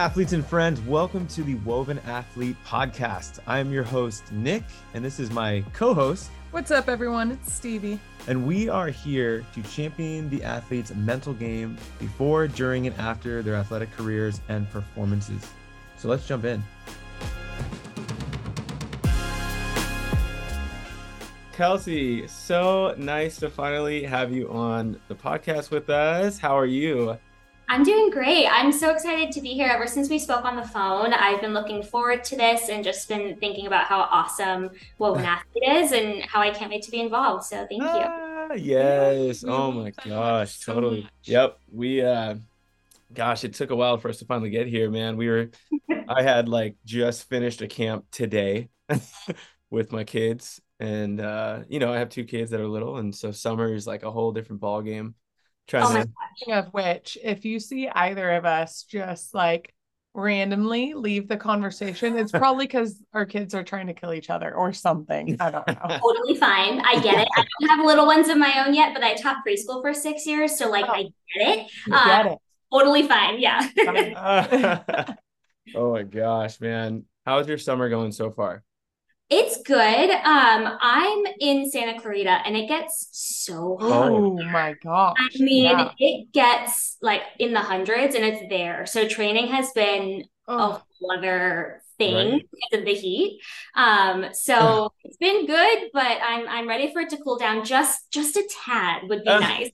Athletes and friends, welcome to the Woven Athlete podcast. I am your host, Nick, and this is my co host. What's up, everyone? It's Stevie. And we are here to champion the athlete's mental game before, during, and after their athletic careers and performances. So let's jump in. Kelsey, so nice to finally have you on the podcast with us. How are you? I'm doing great. I'm so excited to be here. Ever since we spoke on the phone, I've been looking forward to this and just been thinking about how awesome Woven Athlete is and how I can't wait to be involved. So thank you. Ah, yes. Oh my gosh. totally. much. Yep. We uh gosh, it took a while for us to finally get here, man. We were I had like just finished a camp today with my kids. And uh, you know, I have two kids that are little, and so summer is like a whole different ball game. Trying Oh my to Speaking of which, if you see either of us just like randomly leave the conversation, it's probably because our kids are trying to kill each other or something. I don't know. Totally fine. I get it. I don't have little ones of my own yet, but I taught preschool for six years. So, like, Oh. I get it. Get uh, it. Totally fine. Yeah. oh my gosh, man. How's your summer going so far? It's good. Um, I'm in Santa Clarita and it gets so hot. Oh my god! I mean, Yeah. it gets like in the hundreds and it's there. So training has been a Oh, whole other thing Right. because of the heat. Um, so it's been good, but I'm I'm ready for it to cool down just just a tad would be Uh, nice.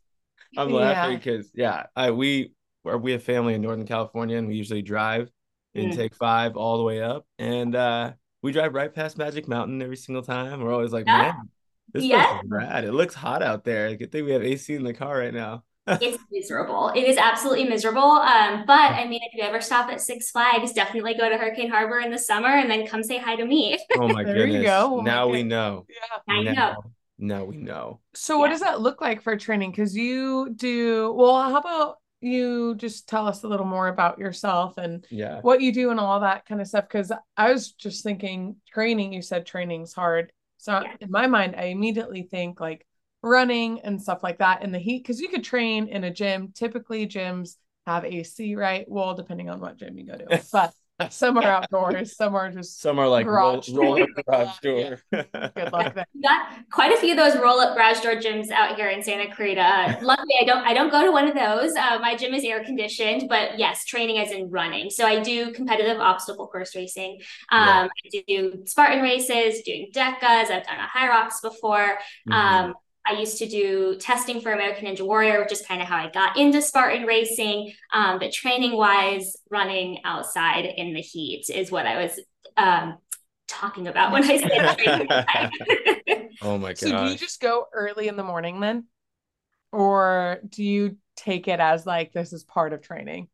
I'm Yeah. laughing because yeah, I we are we have family in Northern California and we usually drive and Mm. take five all the way up and uh we drive right past Magic Mountain every single time. We're always like, Yeah. man, this Yeah. is rad. It looks hot out there. Good thing we have AC in the car right now. It's miserable. It is absolutely miserable. Um, but I mean, if you ever stop at Six Flags, definitely go to Hurricane Harbor in the summer and then come say hi to me. Oh my There you goodness. go. Oh my now we know. yeah. I now, know. now we know. So what does that look like for training? Because you do, well, how about you just tell us a little more about yourself and Yeah. what you do and all that kind of stuff. Because I was just thinking training, you said training's hard. So Yeah. in my mind, I immediately think like running and stuff like that in the heat. Because you could train in a gym. Typically, gyms have AC, right? Well, depending on what gym you go to, but some are outdoors, some are just Some are like roll, Garage roll up door. garage Yeah. door. good luck there. Got quite a few of those roll-up garage door gyms out here in Santa Clarita. Luckily, I don't I don't go to one of those. Uh, my gym is air conditioned, but yes, training as in running. So I do competitive obstacle course racing. Um, I do Spartan races, doing DEKAs. I've done a HYROX before. Mhm. Um, I used to do testing for American Ninja Warrior, which is kind of how I got into Spartan racing. Um, but training wise, running outside in the heat is what I was um, talking about when I said training oh my god! So do you just go early in the morning then? Or do you take it as like this is part of training?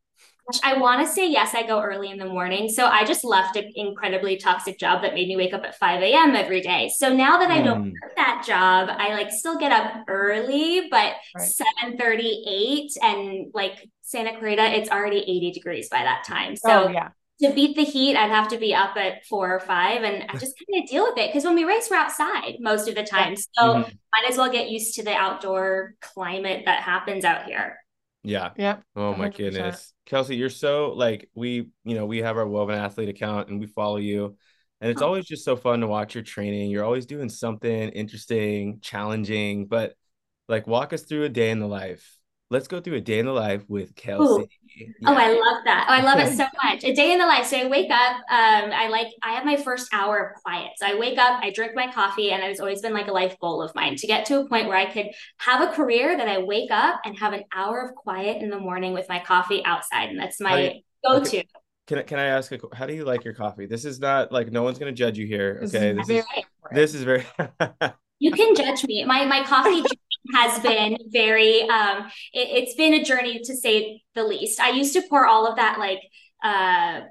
Gosh, I want to say yes, I go early in the morning. So I just left an incredibly toxic job that made me wake up at 5 a.m. every day. So now that I don't Mm. work that job, I like still get up early, but Right. 7:38 and like Santa Clarita, it's already 80 degrees by that time. So oh yeah. to beat the heat, I'd have to be up at four or five, and I just kind of deal with it because when we race, we're outside most of the time. So Mhm. might as well get used to the outdoor climate that happens out here. Yeah. Yep. Oh my 100%. goodness. Kelsey, you're so like we, you know, we have our Woven Athlete account and we follow you. And it's Oh. always just so fun to watch your training. You're always doing something interesting, challenging, but like walk us through a day in the life. Let's go through a day in the life with Kelsey. Oh, I love that. Oh, I love it so much. A day in the life. So I wake up, um, I like I have my first hour of quiet. So I wake up, I drink my coffee, and it's always been like a life goal of mine to get to a point where I could have a career that I wake up and have an hour of quiet in the morning with my coffee outside. And that's my go-to. Can I can I ask a, how do you like your coffee? This is not like no one's gonna judge you here. This Okay. is This very is this is very You can judge me. My my coffee has been very um it, it's been a journey to say the least. I used to pour all of that like uh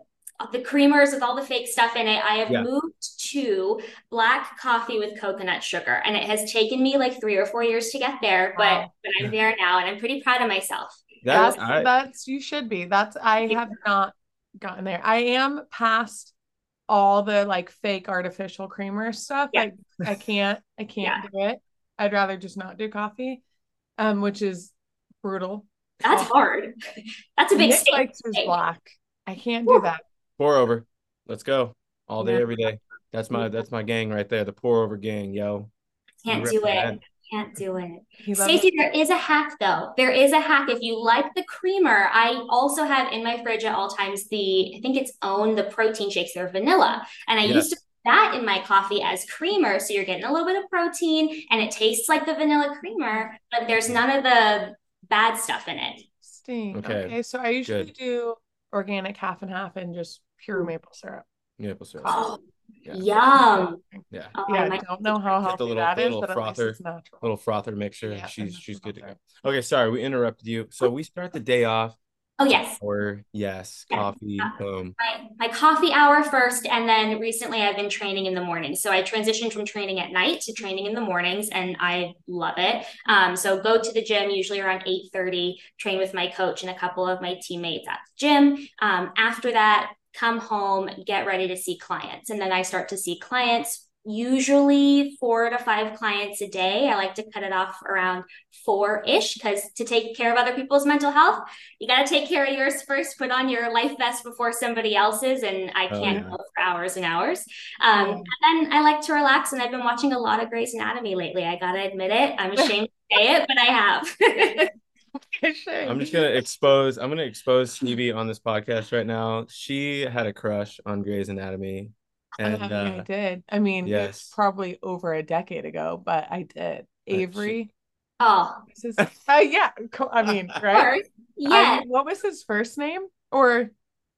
the creamers with all the fake stuff in it. I have Yeah. moved to black coffee with coconut sugar and it has taken me like 3 or 4 years to get there, but, Wow. but I'm there now and I'm pretty proud of myself. that's That's I, that's you should be. That's I have not gotten there. I am past all the like fake artificial creamer stuff. Yeah. Like I can't I can't do it. I'd rather just not do coffee. Um, which is brutal. That's hard. That's a big Nick stake. likes his black. I can't do that. Pour over. Let's go. All day, Yeah. every day. That's my that's my gang right there. The pour over gang, yo. Can't do it. represent. Can't do it. Stacy, loves there is a hack though. There is a hack. If you like the creamer, I also have in my fridge at all times the I think it's OWYN the protein shakes. They're vanilla, and I Yes. used to put that in my coffee as creamer, so you're getting a little bit of protein, and it tastes like the vanilla creamer, but there's none of the bad stuff in it. Interesting. Okay. Okay. So I usually Good. do organic half and half and just pure maple syrup. Maple syrup. Oh, Yeah. yum. Yeah. Oh, I Yeah, I don't know how Just a healthy little- that is, little but at least frother. it's natural. Little frother mixture. Yeah, she's she's good to go. Okay, sorry, we interrupted you. So we start the day off. Oh yes. Or yes, coffee, boom. my, my coffee hour first and then recently i've been training in the morning. So i transitioned from training at night to training in the mornings and i love it. Um, so go to the gym usually around 8.30 train with my coach and a couple of my teammates at the gym. Um, after that come home get ready to see clients. And then i start to see clients usually four to five clients a day i like to cut it off around four-ish because to take care of other people's mental health you got to take care of yours first put on your life vest before somebody else's and i Oh, can't yeah. go for hours and hours um, Yeah. and then i like to relax and i've been watching a lot of Grey's anatomy lately i gotta admit it i'm ashamed to say it but i have I'm just gonna expose. I'm gonna expose Stevie on this podcast right now. She had a crush on Grey's Anatomy, and Uh, I uh, did. I mean, yes. probably over a decade ago, but I did. she- Avery. oh was his- uh, yeah. I mean, right? course. I mean, what was his first name? Or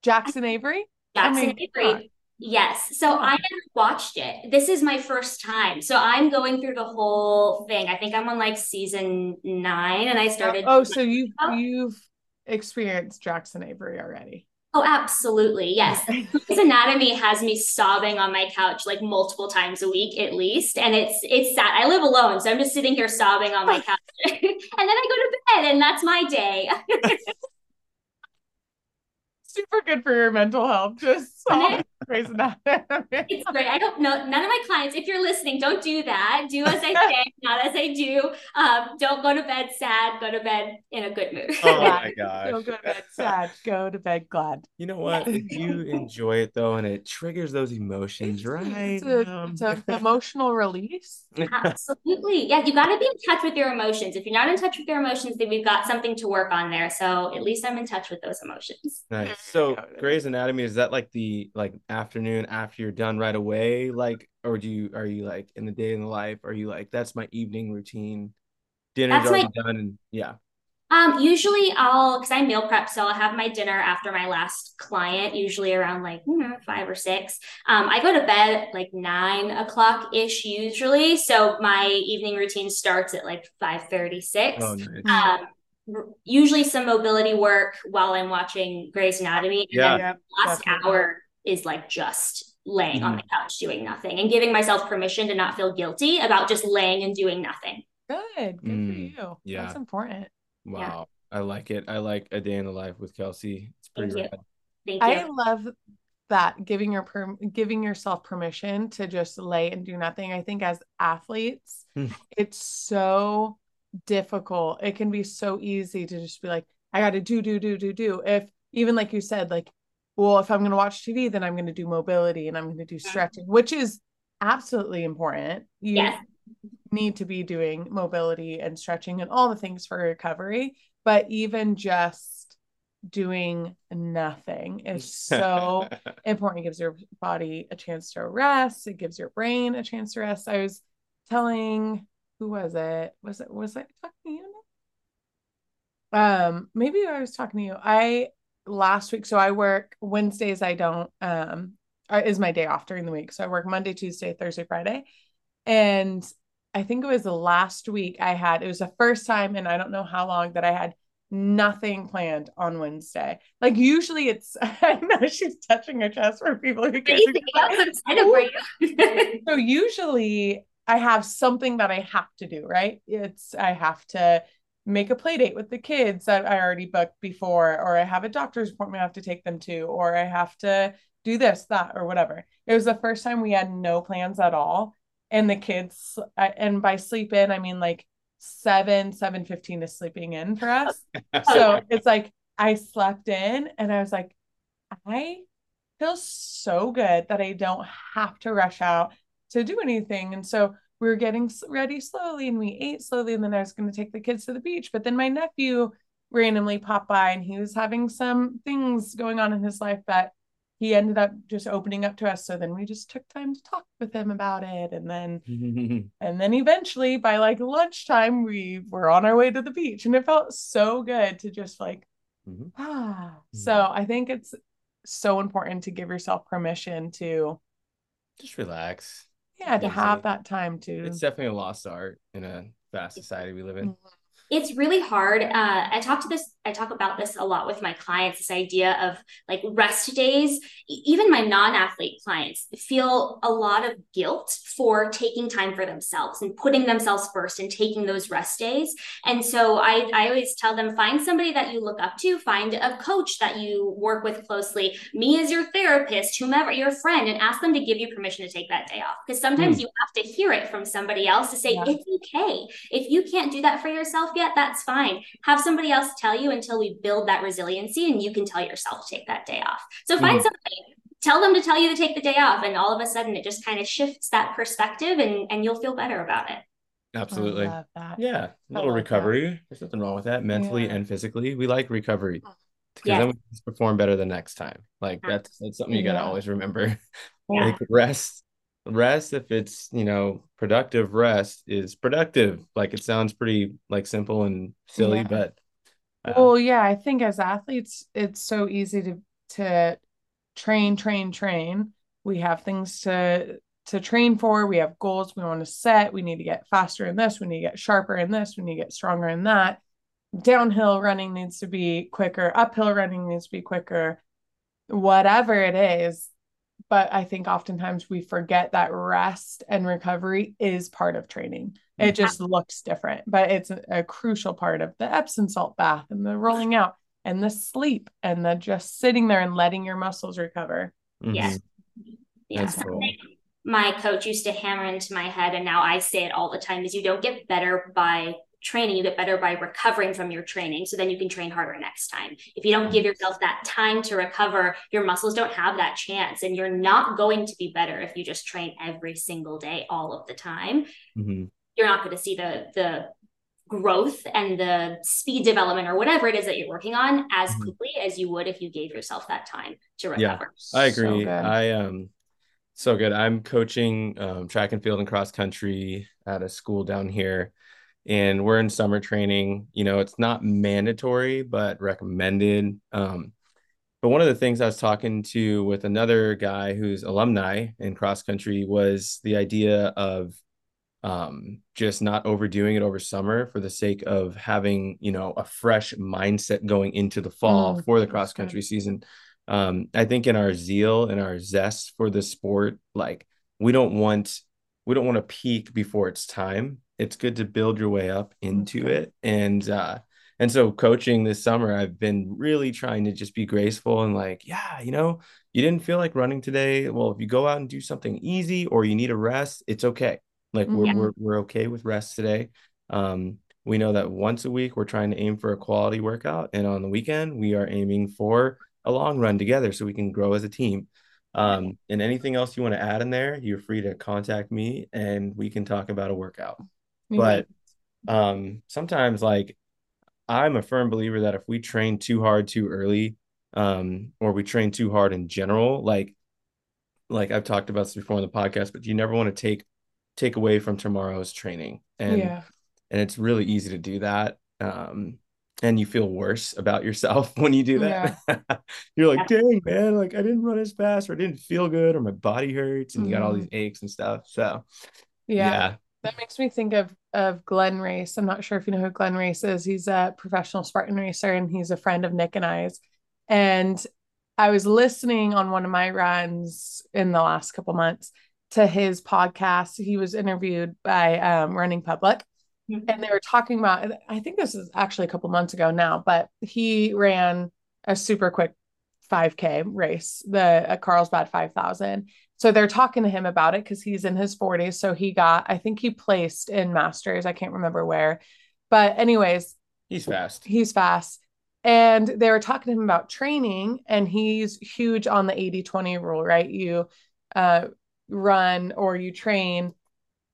Jackson Avery? Jackson mean, Avery. come. Yes. So Come. I haven't watched it. This is my first time. So I'm going through the whole thing. I think I'm on like season nine and I started. Oh, so you've Oh. you've experienced Jackson Avery already. Oh, absolutely. Yes. Grey's Anatomy has me sobbing on my couch like multiple times a week at least. And it's it's sad. I live alone. So I'm just sitting here sobbing on my couch. and then I go to bed and that's my day. Super good for your mental health. Just so Grey's Anatomy. It's great. I don't know. None of my clients, if you're listening, don't do that. Do as I say, not as I do. Um, don't go to bed sad. Go to bed in a good mood. Oh my gosh. Go to bed sad. Go to bed glad. You know what? If you enjoy it though, and it triggers those emotions, right? It's, a, um, it's an emotional release. Absolutely. Yeah, you got to be in touch with your emotions. If you're not in touch with your emotions, then we've got something to work on there. So at least I'm in touch with those emotions. Nice. So Got it. Grey's Anatomy is that like the like afternoon after you're done right away, like, or do you are you like in the day in the life? Are you like that's my evening routine? Dinner's That's my- already done, and yeah. Um, usually I'll, because I meal prep, so I'll have my dinner after my last client, usually around like you know, five or six. Um, I go to bed like nine o'clock ish usually, so my evening routine starts at like five thirty six. Oh, nice. Um, r- usually some mobility work while I'm watching Grey's Anatomy. And Yeah. then the last definitely. hour is like just laying on Mhm. the couch doing nothing and giving myself permission to not feel guilty about just laying and doing nothing. Good. Good Mm, for you. yeah. That's important. Wow. I like it. I like a day in the life with Kelsey. It's pretty Thank you. rad. Thank you. I love that giving your per- giving yourself permission to just lay and do nothing. I think as athletes, Hmm. it's so difficult. It can be so easy to just be like, I got to do, do, do, do, do. If even like you said, like, well, if I'm going to watch TV, then I'm going to do mobility and I'm going to do stretching, which is absolutely important. You Yes. need to be doing mobility and stretching and all the things for recovery, but even just doing nothing is so important. It gives your body a chance to rest. It gives your brain a chance to rest. I was telling who was it? Was it was I talking to you? Um, maybe I was talking to you. I last week, so I work Wednesdays. I don't um uh, is my day off during the week. So I work Monday, Tuesday, Thursday, Friday, and I think it was the last week I had. It was the first time, and I don't know how long that I had nothing planned on Wednesday. Like usually it's I know she's touching her chest for people who can't Amazing. I'm so excited for you. so usually I have something that I have to do, right? It's I have to make a play date with the kids that I already booked before, or I have a doctor's appointment I have to take them to, or I have to do this, that, or whatever. It was the first time we had no plans at all. And the kids, and by sleep in, I mean like seven, seven fifteen is sleeping in for us. So it's like I slept in and I was like, I feel so good that I don't have to rush out to do anything. And so we were getting ready slowly and we ate slowly. And then I was going to take the kids to the beach. But then my nephew randomly popped by and he was having some things going on in his life that he ended up just opening up to us. So then we just took time to talk with him about it. And then, and then eventually by like lunchtime, we were on our way to the beach and it felt so good to just like, mm-hmm. ah. So mm-hmm. I think it's so important to give yourself permission to just relax. Yeah, to have that time to. It's definitely a lost art in a fast society we live in. Mm-hmm it's really hard. Uh, I talked to this, I talk about this a lot with my clients. This idea of like rest days. Even my non-athlete clients feel a lot of guilt for taking time for themselves and putting themselves first and taking those rest days. And so I, I always tell them find somebody that you look up to, find a coach that you work with closely, me as your therapist, whomever your friend, and ask them to give you permission to take that day off. Because sometimes mm. you have to hear it from somebody else to say yeah. it's okay. If you can't do that for yourself yet, that's fine. Have somebody else tell you until we build that resiliency and you can tell yourself to take that day off. So find mm. somebody, tell them to tell you to take the day off. And all of a sudden it just kind of shifts that perspective and, and you'll feel better about it. Absolutely. Yeah. A little recovery. That. There's nothing wrong with that mentally yeah. and physically. We like recovery because yeah. then we perform better the next time. Like that's that's something you gotta always remember. Yeah. like rest rest if it's you know productive rest is productive like it sounds pretty like simple and silly yeah. but well yeah i think as athletes it's so easy to to train train train. We have things to to train for. We have goals we want to set. We need to get faster in this. We need to get sharper in this. We need to get stronger in that. Downhill running needs to be quicker. Uphill running needs to be quicker. Whatever it is but I think oftentimes we forget that rest and recovery is part of training. It just looks different, but it's a, a, crucial part of the Epsom salt bath and the rolling out and the sleep and the just sitting there and letting your muscles recover. Mm-hmm. Yes. Yes. Cool. My coach used to hammer into my head, and now I say it all the time: is you don't get better by training, you get better by recovering from your training. So then you can train harder next time. If you don't give yourself that time to recover, your muscles don't have that chance. And you're not going to be better if you just train every single day, all of the time. Mm-hmm. You're not going to see the, the, growth and the speed development or whatever it is that you're working on as mm-hmm. quickly as you would if you gave yourself that time to recover. Yeah, I agree. So I um so good. I'm coaching um, track and field and cross country at a school down here and we're in summer training. You know, it's not mandatory, but recommended. Um, but one of the things I was talking to with another guy who's alumni in cross country was the idea of um, just not overdoing it over summer for the sake of having, you know, a fresh mindset going into the fall mm, for the cross country season. Um, I think in our zeal and our zest for the sport, like we don't want we don't want to peak before it's time it's good to build your way up into it. And uh and so coaching this summer i've been really trying to just be graceful and like yeah you know you didn't feel like running today. Well if you go out and do something easy or you need a rest it's okay. Like we're, yeah. we're, we're okay with rest today. Um we know that once a week we're trying to aim for a quality workout. And on the weekend we are aiming for a long run together so we can grow as a team. Um and anything else you want to add in there you're free to contact me and we can talk about a workout but um, sometimes, like, I'm a firm believer that if we train too hard too early, um, or we train too hard in general, like, like I've talked about this before in the podcast, but you never want to take take away from tomorrow's training, and yeah. and it's really easy to do that. Um, and you feel worse about yourself when you do that. Yeah. You're like, dang man, like I didn't run as fast, or I didn't feel good, or my body hurts, and mm-hmm. you got all these mm-hmm. aches and stuff. So, yeah. yeah, that makes me think of of Glenn Racz. I'm not sure if you know who Glenn Racz is. He's a professional Spartan racer and he's a friend of Nick and I's. And I was listening on one of my runs in the last couple months to his podcast. He was interviewed by um, Running Public. Mm-hmm. And they were talking about, I think this is actually a couple months ago now, but he ran a super quick 5K race, the Carlsbad 5000 so they're talking to him about it because he's in his 40s. So he got, I think he placed in masters. I can't remember where. But, anyways, he's fast. He's fast. and they were talking to him about training and he's huge on the 80 20 rule right you uh, run or you train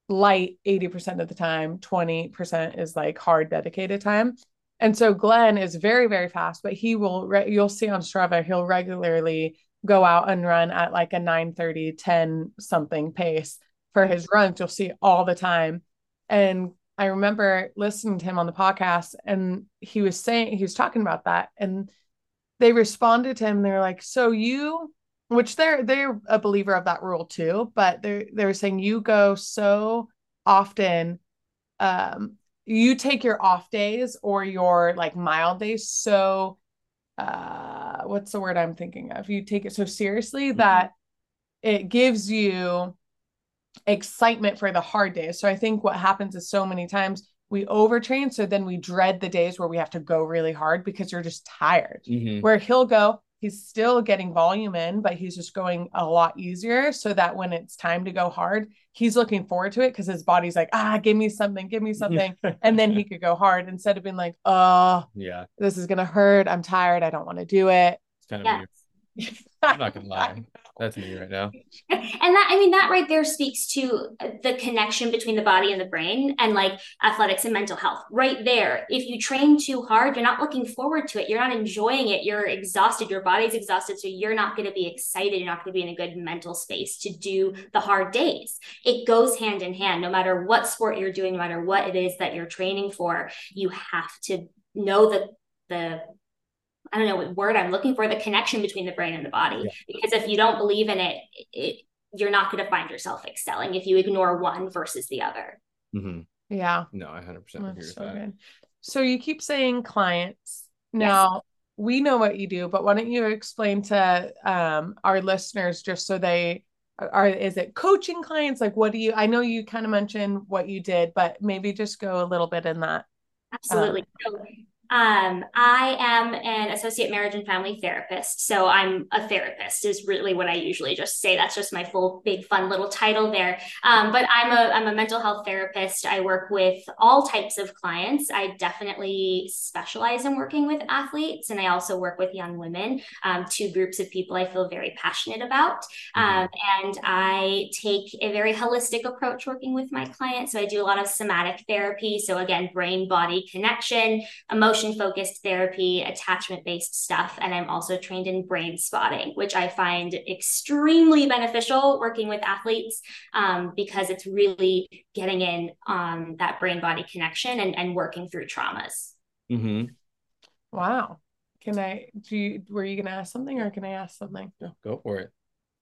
light 80% of the time 20% is like hard dedicated time and so glenn is very very fast but he will re- you'll see on strava he'll regularly go out and run at like a 9 30 10 something pace for his runs you'll see all the time and I remember listening to him on the podcast and he was saying, he was talking about that. And they responded to him. They're like, so you, which they're, they're a believer of that rule too, but they're, they're saying you go so often, um, you take your off days or your like mild days so uh what's the word i'm thinking of you take it so seriously mm-hmm. that it gives you excitement for the hard days. So I think what happens is so many times we overtrain. So then we dread the days where we have to go really hard because you're just tired. Mm-hmm. Where he'll go, he's still getting volume in, but he's just going a lot easier so that when it's time to go hard, he's looking forward to it because his body's like, ah, give me something, give me something. and then he could go hard instead of being like, oh, yeah, this is going to hurt. I'm tired. I don't want to do it. It's kind of yeah. I'm not gonna lie. That's me right now. And that I mean that right there speaks to the connection between the body and the brain and like athletics and mental health. Right there. If you train too hard, you're not looking forward to it. You're not enjoying it. You're exhausted. Your body's exhausted. So you're not to be excited. You're not to be in a good mental space to do the hard days. It goes hand in hand. No matter what sport you're doing, no matter what it is that you're training for, you have to know that the I don't know what word I'm looking for, the connection between the brain and the body. Yeah. Because if you don't believe in it, it you're not going to find yourself excelling if you ignore one versus the other. Mm-hmm. Yeah. No, I 100% agree with so that. Good. So you keep saying clients. Now, yes. we know what you do, but why don't you explain to um, our listeners just so they are is it coaching clients like what do you i know you kind of mentioned what you did but maybe just go a little bit in that absolutely um, um, I am an associate marriage and family therapist. So I'm a therapist is really what I usually just say. That's just my full big fun little title there. Um, but I'm a I'm a mental health therapist. I work with all types of clients. I definitely specialize in working with athletes, and I also work with young women. Um, two groups of people I feel very passionate about. Mm-hmm. Um, and I take a very holistic approach working with my clients. So I do a lot of somatic therapy. So again, brain body connection, emotion emotion focused therapy, attachment based stuff. And I'm also trained in brain spotting, which I find extremely beneficial working with athletes um, because it's really getting in on that brain body connection and, and working through traumas. Mm-hmm. Wow. Can I, do you, were you going to ask something or can I ask something? No, go for it.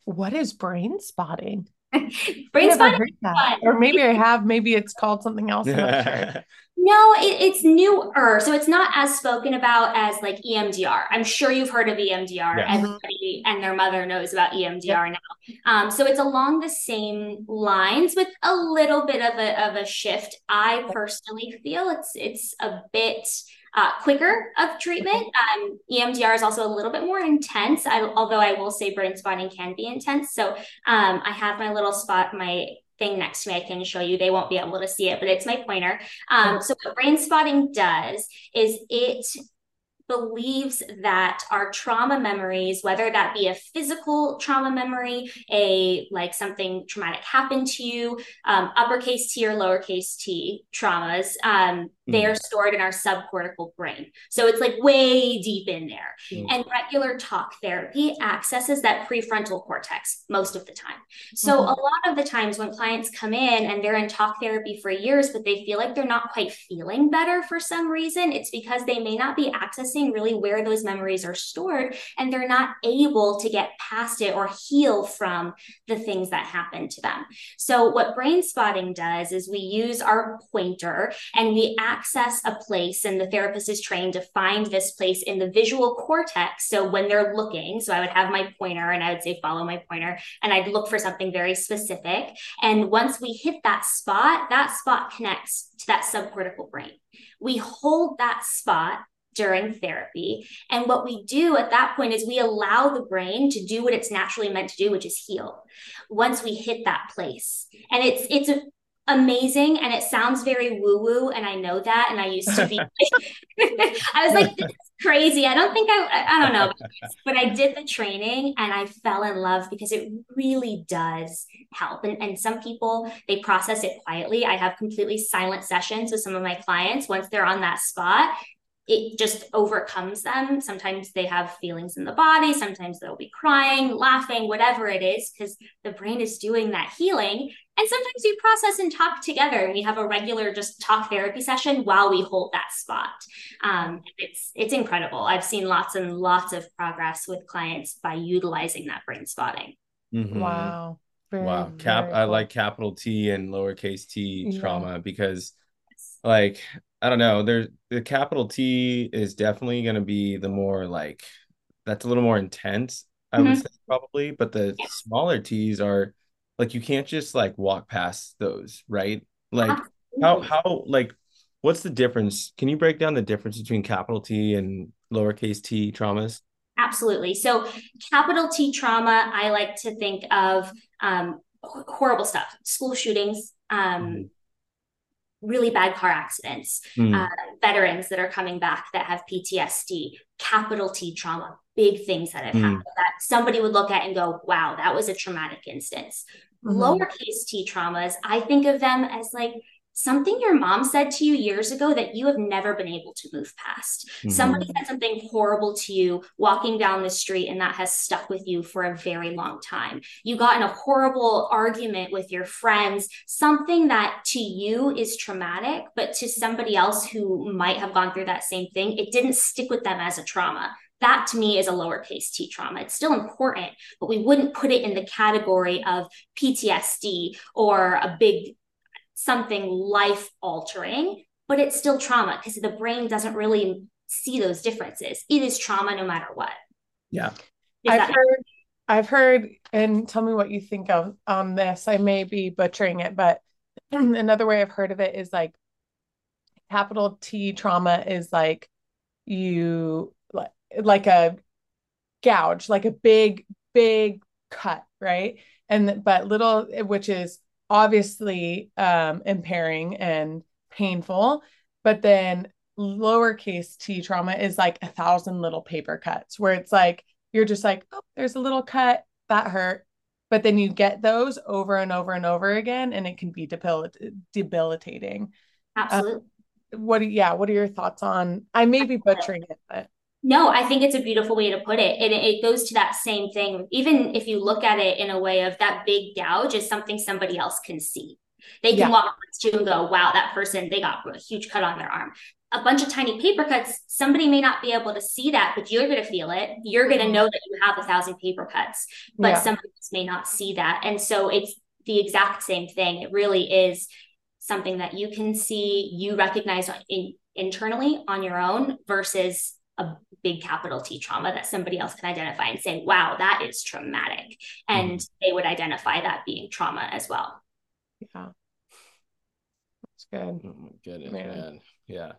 What is brain spotting? brain spotting. Or maybe I have, maybe it's called something else. Sure. No, it, it's newer. So it's not as spoken about as like EMDR. I'm sure you've heard of EMDR. Yes. Everybody and their mother knows about EMDR yep. now. Um, so it's along the same lines with a little bit of a, of a shift. I personally feel it's it's a bit uh, quicker of treatment. Um, EMDR is also a little bit more intense, I, although I will say brain spotting can be intense. So um, I have my little spot, my thing next to me I can show you. They won't be able to see it, but it's my pointer. Um, so what brain spotting does is it believes that our trauma memories, whether that be a physical trauma memory, a like something traumatic happened to you, um, uppercase T or lowercase t traumas, um, they are mm. stored in our subcortical brain. So it's like way deep in there. Mm. And regular talk therapy accesses that prefrontal cortex most of the time. So mm-hmm. a lot of the times when clients come in and they're in talk therapy for years, but they feel like they're not quite feeling better for some reason, it's because they may not be accessing really where those memories are stored and they're not able to get past it or heal from the things that happened to them. So what brain spotting does is we use our pointer and we access access a place and the therapist is trained to find this place in the visual cortex. So when they're looking, so I would have my pointer and I would say, follow my pointer, and I'd look for something very specific. And once we hit that spot, that spot connects to that subcortical brain. We hold that spot during therapy. And what we do at that point is we allow the brain to do what it's naturally meant to do, which is heal. Once we hit that place. And it's it's amazing and it sounds very woo woo and I know that and I used to be I was like this crazy. I don't think I, I don't know, but I did the training and I fell in love because it really does help. And, and some people, they process it quietly. I have completely silent sessions with some of my clients once they're on that spot it just overcomes them. Sometimes they have feelings in the body, sometimes they'll be crying, laughing, whatever it is, because the brain is doing that healing. And sometimes we process and talk together, and we have a regular just talk therapy session while we hold that spot. Um, it's it's incredible. I've seen lots and lots of progress with clients by utilizing that brain spotting. Mm-hmm. Wow. Very, wow. Cap cool. I like capital T and lowercase t yeah. trauma because like I don't know. There's the capital T is definitely going to be the more like that's a little more intense. I mm-hmm. would say probably, but the yeah. smaller T's are like you can't just like walk past those, right? Like Absolutely. how how like what's the difference? Can you break down the difference between capital T and lowercase t traumas? Absolutely. So capital T trauma, I like to think of um, horrible stuff, school shootings, um, mm-hmm really bad car accidents, mm. uh, veterans that are coming back that have PTSD, capital T trauma, big things that have mm. happened that somebody would look at and go, wow, that was a traumatic instance. Mm-hmm. Lowercase t traumas, I think of them as like something your mom said to you years ago that you have never been able to move past. Mm-hmm. Somebody said something horrible to you walking down the street, and that has stuck with you for a very long time. You got in a horrible argument with your friends, something that to you is traumatic, but to somebody else who might have gone through that same thing, it didn't stick with them as a trauma. That to me is a lowercase t trauma. It's still important, but we wouldn't put it in the category of PTSD or a big something life altering, but it's still trauma because the brain doesn't really see those differences. It is trauma no matter what. Yeah. Is I've heard I've heard and tell me what you think of on this. I may be butchering it, but another way I've heard of it is like capital T trauma is like you like like a gouge, like a big big cut, right? And but little which is obviously um, impairing and painful. But then lowercase t trauma is like a thousand little paper cuts where it's like, you're just like, oh, there's a little cut that hurt. But then you get those over and over and over again, and it can be debil- debilitating. Absolutely. Uh, what? Yeah. What are your thoughts on? I may be butchering it, but no, I think it's a beautiful way to put it. And it goes to that same thing. Even if you look at it in a way of that big gouge is something somebody else can see. They can yeah. walk to and go, wow, that person, they got a huge cut on their arm. A bunch of tiny paper cuts, somebody may not be able to see that, but you're going to feel it. You're going to mm-hmm. know that you have a thousand paper cuts, but yeah. somebody else may not see that. And so it's the exact same thing. It really is something that you can see, you recognize in, internally on your own versus a big capital T trauma that somebody else can identify and say, wow, that is traumatic. And mm. they would identify that being trauma as well. Yeah. That's good. Oh my goodness, man. man. Yeah.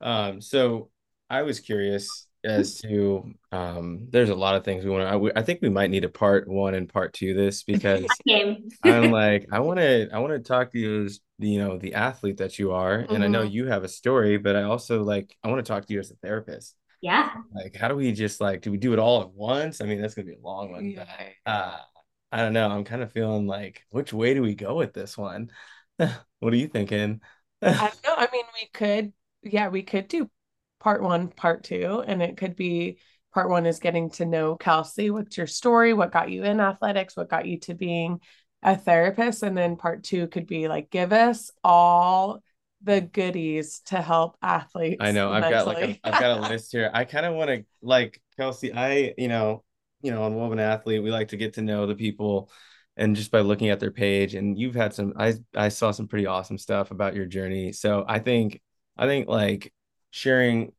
Um, so I was curious as to um there's a lot of things we want to I, I, think we might need a part one and part two this because i'm like i want to i want to talk to you as you know the athlete that you are mm-hmm. and i know mm-hmm. you have a story but i also like i want to talk to you as a therapist yeah like how do we just like do we do it all at once i mean that's gonna be a long one yeah. but, uh i don't know i'm kind of feeling like which way do we go with this one what are you thinking i don't know i mean we could yeah we could do part one, part two, and it could be part one is getting to know Kelsey. What's your story? What got you in athletics? What got you to being a therapist? And then part two could be like, give us all the goodies to help athletes. I know. I've got like a, I've got a list here. I kind of want to like Kelsey. I you know you know on Woven Athlete we like to get to know the people and just by looking at their page and you've had some I I saw some pretty awesome stuff about your journey. So I think I think like sharing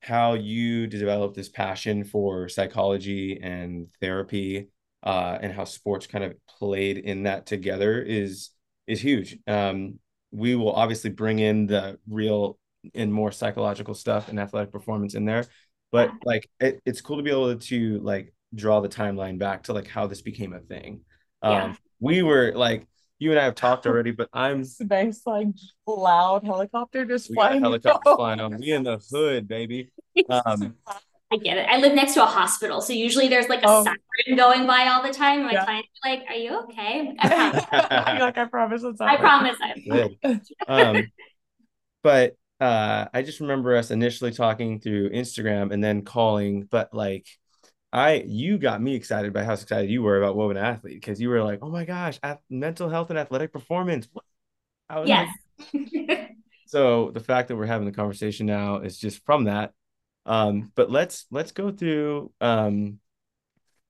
how you developed this passion for psychology and therapy uh, and how sports kind of played in that together is is huge. Um, we will obviously bring in the real and more psychological stuff and athletic performance in there, but like it, it's cool to be able to like draw the timeline back to like how this became a thing. Um, yeah. We were like you and I have talked already, but I'm nice, like loud helicopter just flying. Helicopter flying on. We in the hood, baby. Um, I get it. I live next to a hospital, so usually there's like a Oh. siren going by all the time. My Yeah. clients are like, "Are you okay?" I promise. Like, I promise it's not. I promise. I'm good. Um, but uh, I just remember us initially talking through Instagram and then calling, but like I you got me excited by how excited you were about Woven Athlete because you were like, oh my gosh, ath- mental health and athletic performance. What? I was like, so the fact that we're having the conversation now is just from that. Um, but let's let's go through um,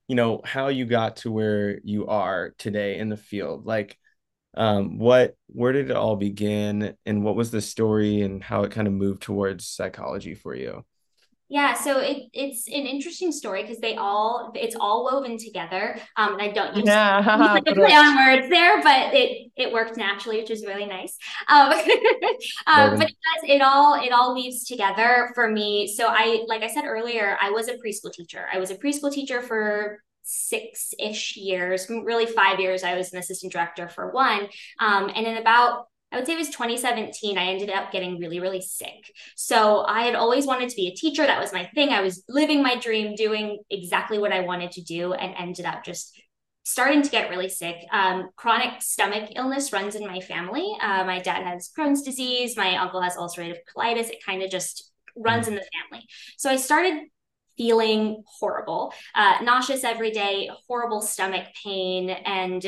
you know, how you got to where you are today in the field. Like um, what where did it all begin and what was the story and how it kind of moved towards psychology for you? Yeah, so it it's an interesting story because they all it's all woven together. Um, and I don't use Yeah. like a play on words there, but it it worked naturally, which is really nice. Um, um, but it does it all it all weaves together for me. So I like I said earlier, I was a preschool teacher. I was a preschool teacher for six-ish years, really five years. I was an assistant director for one. Um, and in about I would say it was 2017. I ended up getting really, really sick. So I had always wanted to be a teacher. That was my thing. I was living my dream, doing exactly what I wanted to do, and ended up just starting to get really sick. Um, chronic stomach illness runs in my family. Uh, my dad has Crohn's disease. My uncle has ulcerative colitis. It kind of just runs in the family. So I started feeling horrible, uh, nauseous every day, horrible stomach pain, and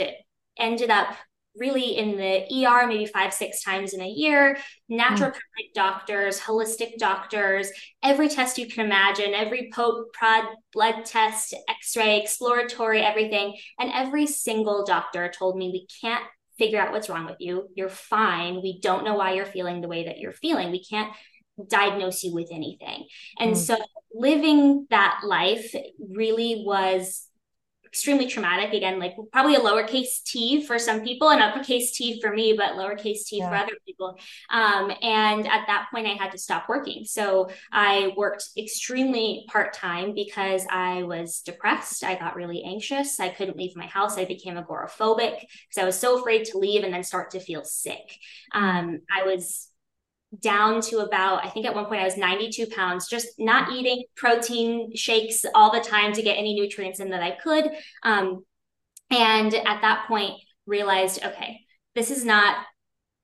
ended up really in the ER maybe five, six times in a year, naturopathic doctors, holistic doctors, every test you can imagine, every poke, prod, blood test, x-ray, exploratory, everything. And every single doctor told me we can't figure out what's wrong with you. You're fine. We don't know why you're feeling the way that you're feeling. We can't diagnose you with anything. And Mm. so living that life really was extremely traumatic. Again like probably a lowercase t for some people and uppercase t for me but lowercase t for other people. Um, and at that point i had to stop working. So i worked extremely part-time because i was depressed. I got really anxious. I couldn't leave my house. I became agoraphobic because i was so afraid to leave and then start to feel sick. Um, i was down to about i think at one point i was 92 pounds just not eating protein shakes all the time to get any nutrients in that i could. Um, and at that point realized okay this is not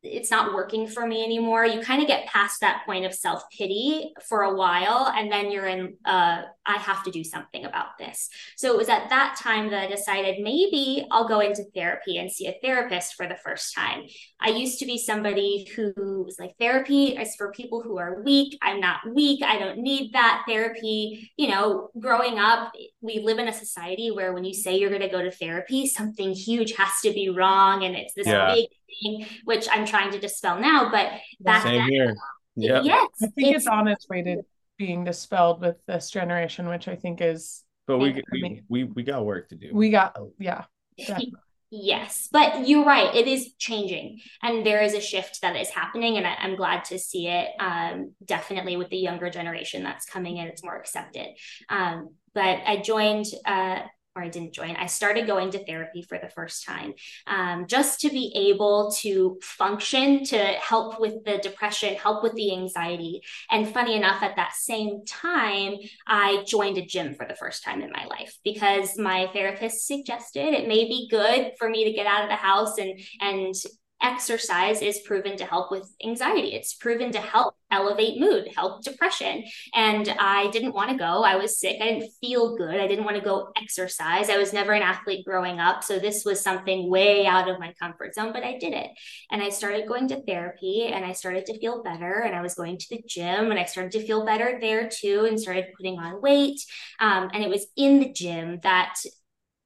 it's not working for me anymore you kind of get past that point of self-pity for a while and then you're in uh, i have to do something about this so it was at that time that i decided maybe i'll go into therapy and see a therapist for the first time I used to be somebody who was like, therapy is for people who are weak. I'm not weak. I don't need that therapy. You know, growing up, we live in a society where when you say you're going to go to therapy, something huge has to be wrong. And it's this Yeah. big thing, which I'm trying to dispel now. But back Same then, here. Yeah. yes, I think it's, on its way to being dispelled with this generation, which I think is But we, we we we got work to do. we got yeah. definitely. Yes, but you're right. It is changing, and there is a shift that is happening, and I, I'm glad to see it. Um, definitely with the younger generation that's coming in, it's more accepted. Um, but I joined, uh, or I didn't join. I started going to therapy for the first time, um, just to be able to function, to help with the depression, help with the anxiety. And funny enough, at that same time, I joined a gym for the first time in my life because my therapist suggested it may be good for me to get out of the house and and exercise is proven to help with anxiety. It's proven to help elevate mood, help depression. And I didn't want to go. I was sick. I didn't feel good. I didn't want to go exercise. I was never an athlete growing up. So this was something way out of my comfort zone, but I did it. And I started going to therapy and I started to feel better. And I was going to the gym and I started to feel better there too and started putting on weight. Um, and it was in the gym that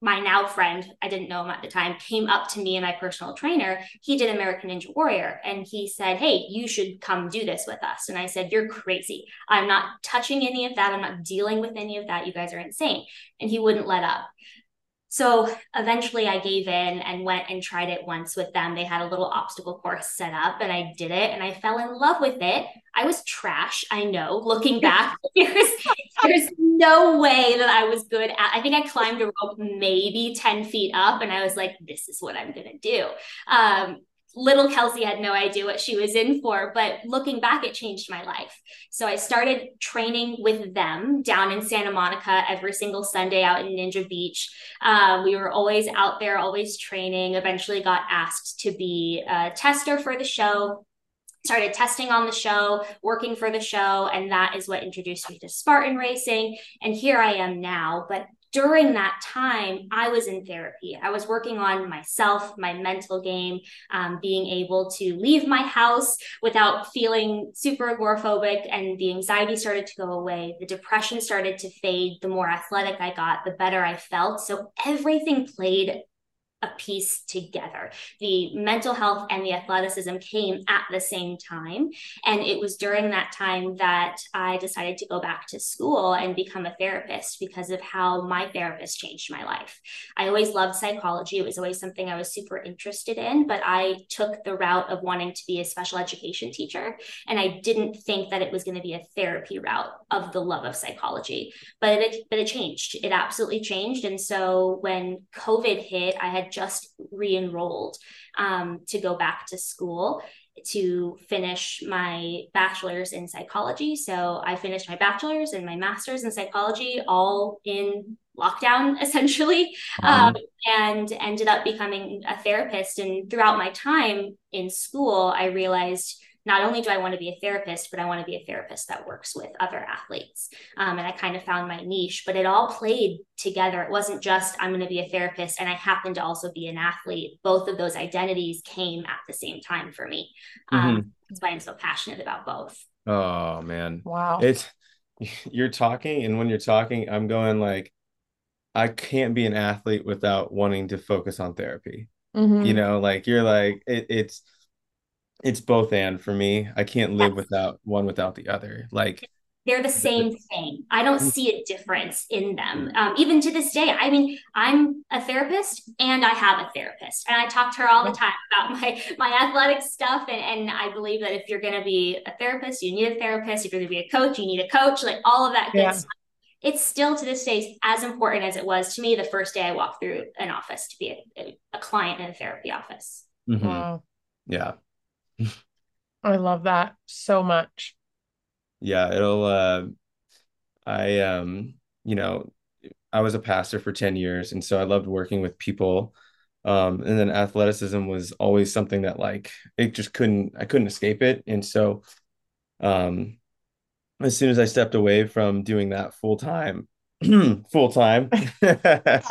my now friend, I didn't know him at the time, came up to me and my personal trainer. He did American Ninja Warrior and he said, Hey, you should come do this with us. And I said, You're crazy. I'm not touching any of that. I'm not dealing with any of that. You guys are insane. And he wouldn't let up. So eventually I gave in and went and tried it once with them. They had a little obstacle course set up and I did it and I fell in love with it. I was trash, I know, looking back. there's, there's no way that I was good at I think I climbed a rope maybe 10 feet up and I was like, this is what I'm gonna do. Um, little Kelsey had no idea what she was in for, but looking back, it changed my life. So I started training with them down in Santa Monica every single Sunday out in Ninja Beach. Um, we were always out there, always training. Eventually, got asked to be a tester for the show. Started testing on the show, working for the show, and that is what introduced me to Spartan racing. And here I am now. But during that time, I was in therapy. I was working on myself, my mental game, um, being able to leave my house without feeling super agoraphobic, and the anxiety started to go away. The depression started to fade. The more athletic I got, the better I felt. So everything played a piece together. The mental health and the athleticism came at the same time. And it was during that time that I decided to go back to school and become a therapist because of how my therapist changed my life. I always loved psychology, it was always something I was super interested in, but I took the route of wanting to be a special education teacher. And I didn't think that it was going to be a therapy route of the love of psychology. But it, but it changed. It absolutely changed. And so when COVID hit, I had just re-enrolled um, to go back to school to finish my bachelor's in psychology. So I finished my bachelor's and my master's in psychology all in lockdown essentially. Um, and ended up becoming a therapist. And throughout my time in school i realized not only do I want to be a therapist, but I want to be a therapist that works with other athletes. Um, and I kind of found my niche, but it all played together. It wasn't just I'm going to be a therapist and I happen to also be an athlete. Both of those identities came at the same time for me. Um, mm-hmm. That's why I'm so passionate about both. Oh man. Wow. It's you're talking, and when you're talking, I'm going like, I can't be an athlete without wanting to focus on therapy. Mm-hmm. You know, like you're like it, it's it's both and for me. I can't live without one without the other. Like they're the same thing. I don't mm. see a difference in them. Um, even to this day, I mean, I'm a therapist and I have a therapist, and I talk to her all the time about my my athletic stuff. And, and I believe that if you're going to be a therapist, you need a therapist. If you're going to be a coach, you need a coach. Like all of that good yeah. stuff. It's still to this day as important as it was to me the first day I walked through an office to be a, a client in a therapy office. Mm-hmm. Wow. Yeah. I love that so much. Yeah, it'll uh I um you know, I was a pastor for 10 years and so I loved working with people. Um and then athleticism was always something that like it just couldn't I couldn't escape it and so um as soon as I stepped away from doing that full time full time as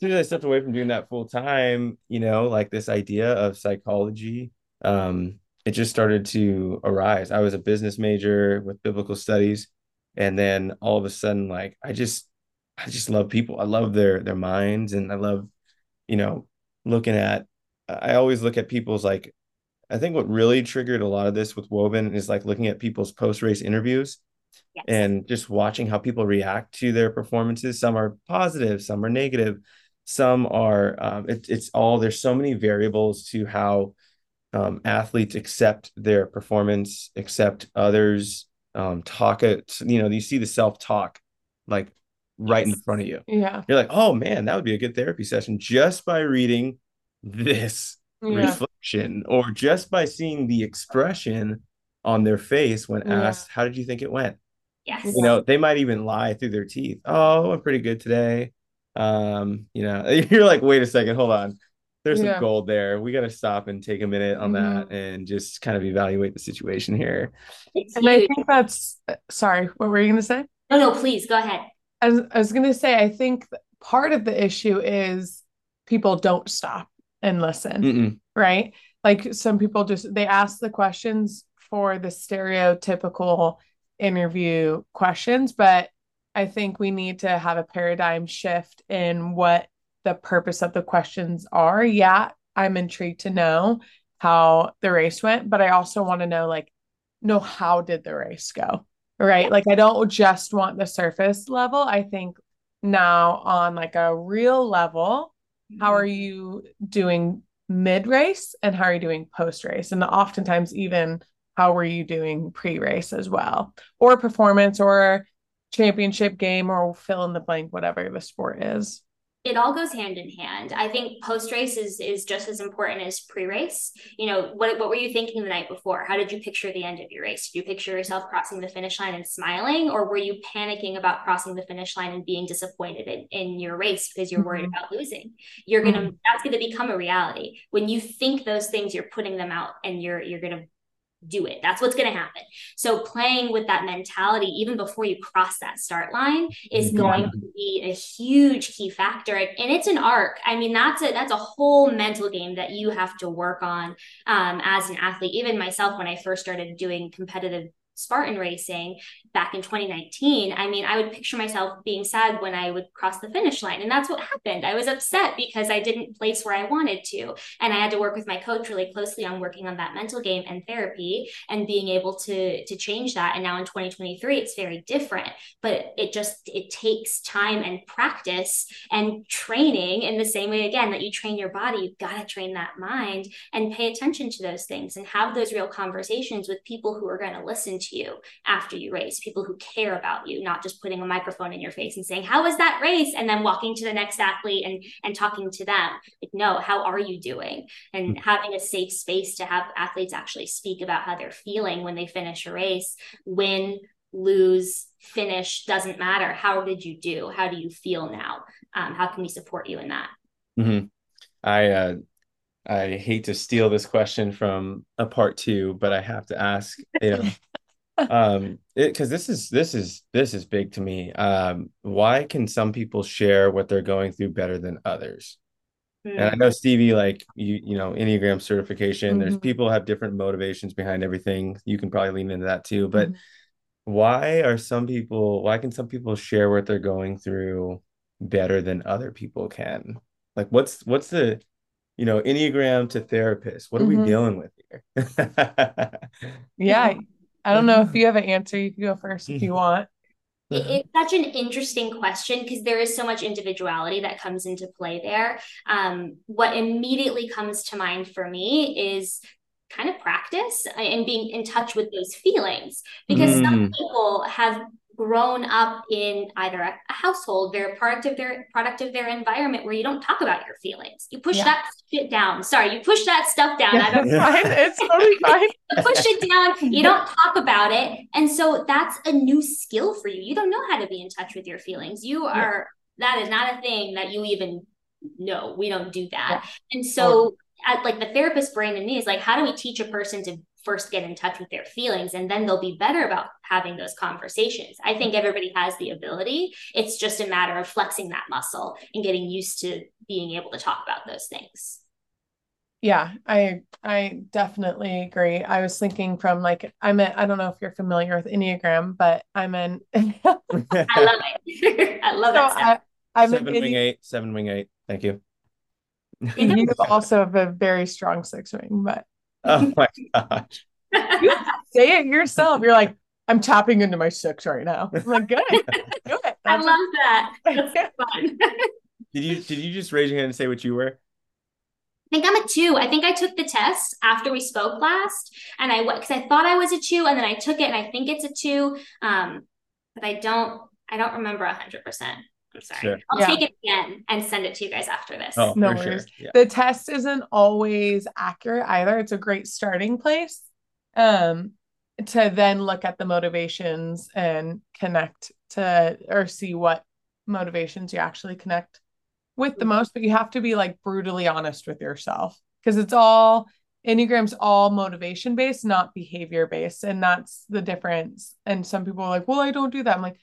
soon as I stepped away from doing that full time, you know, like this idea of psychology um, it just started to arise. I was a business major with biblical studies, and then all of a sudden, like I just, I just love people. I love their their minds, and I love, you know, looking at. I always look at people's like. I think what really triggered a lot of this with Woven is like looking at people's post race interviews. Yes. And just watching how people react to their performances. Some are positive, some are negative, some are. Um, it, it's all there's so many variables to how um, athletes accept their performance, accept others, um, talk it. You know, you see the self talk like right yes. in front of you. Yeah. You're like, oh man, that would be a good therapy session just by reading this yeah. reflection or just by seeing the expression on their face when yeah. asked, how did you think it went? Yes. You know, they might even lie through their teeth. Oh, I'm pretty good today. Um, you know, you're like, wait a second, hold on there's yeah. some gold there. We got to stop and take a minute on mm-hmm. that and just kind of evaluate the situation here. And I think that's sorry, what were you going to say? No, no, please go ahead. I was, I was going to say, I think part of the issue is people don't stop and listen, Mm-mm. right? Like some people just they ask the questions for the stereotypical interview questions, but I think we need to have a paradigm shift in what the purpose of the questions are. Yeah, I'm intrigued to know how the race went, but I also want to know like know how did the race go? Right? Like I don't just want the surface level. I think now on like a real level, how mm-hmm. are you doing mid race and how are you doing post race? And oftentimes even how were you doing pre race as well? Or performance or championship game or fill in the blank whatever the sport is. It all goes hand in hand. I think post race is is just as important as pre race. You know, what what were you thinking the night before? How did you picture the end of your race? Did you picture yourself crossing the finish line and smiling, or were you panicking about crossing the finish line and being disappointed in, in your race because you're worried mm-hmm. about losing? You're gonna mm-hmm. that's gonna become a reality when you think those things. You're putting them out, and you're you're gonna do it. That's what's going to happen. So playing with that mentality even before you cross that start line is mm-hmm. going to be a huge key factor. And it's an arc. I mean, that's a that's a whole mental game that you have to work on um, as an athlete. Even myself, when I first started doing competitive Spartan racing back in 2019, I mean, I would picture myself being sad when I would cross the finish line. And that's what happened. I was upset because I didn't place where I wanted to. And I had to work with my coach really closely on working on that mental game and therapy and being able to, to change that. And now in 2023, it's very different, but it just, it takes time and practice and training in the same way, again, that you train your body, you've got to train that mind and pay attention to those things and have those real conversations with people who are going to listen to you after you race, people who care about you, not just putting a microphone in your face and saying, How was that race? And then walking to the next athlete and, and talking to them. Like, no, how are you doing? And mm-hmm. having a safe space to have athletes actually speak about how they're feeling when they finish a race, win, lose, finish, doesn't matter. How did you do? How do you feel now? Um, how can we support you in that? Mm-hmm. I, uh, I hate to steal this question from a part two, but I have to ask, you know, um because this is this is this is big to me. Um why can some people share what they're going through better than others? And i know stevie like you you know enneagram certification mm-hmm. there's people have different motivations behind everything. You can probably lean into that too but mm-hmm. why are some people why can some people share what they're going through better than other people can? Like what's what's the you know enneagram to therapist what are mm-hmm. we dealing with here? Yeah I don't know if you have an answer. You can go first if you want. It's such an interesting question because there is so much individuality that comes into play there. Um, what immediately comes to mind for me is kind of practice and being in touch with those feelings because mm. some people have grown up in either a, a, household, they're product of their product of their environment where you don't talk about your feelings. You push yeah. that shit down. Sorry, you push that stuff down. Yeah, I don't yeah. fine. It's totally fine. push it down. You don't talk about it. And so that's a new skill for you. You don't know how to be in touch with your feelings. You are that is not a thing that you even know. We don't do that. And so at, like the therapist brain in me is like, how do we teach a person to first get in touch with their feelings and then they'll be better about having those conversations. I think everybody has the ability. It's just a matter of flexing that muscle and getting used to being able to talk about those things. Yeah, I I definitely agree. I was thinking from like I'm a I don't know if you're familiar with Enneagram, but I'm an I love it. I love so it. I, am seven wing eight, seven wing eight. Thank you. You also have a very strong six wing, but Oh my gosh. you say it yourself. You're like, I'm tapping into my six right now. I'm like, good. Do it. I love that. That's fun. did you did you just raise your hand and say what you were? I think I'm a two. I think I took the test after we spoke last, and I because I thought I was a two, and then I took it, and I think it's a two. Um, but I don't. I don't remember a hundred percent. I'm sorry. Sure. I'll yeah. take it again and send it to you guys after this. Oh, no worries. Sure. Yeah. The test isn't always accurate either. It's a great starting place um, to then look at the motivations and connect to or see what motivations you actually connect with the mm-hmm. most. But you have to be like brutally honest with yourself because it's all Enneagram's all motivation based, not behavior based. And that's the difference. And some people are like, well, I don't do that. I'm like,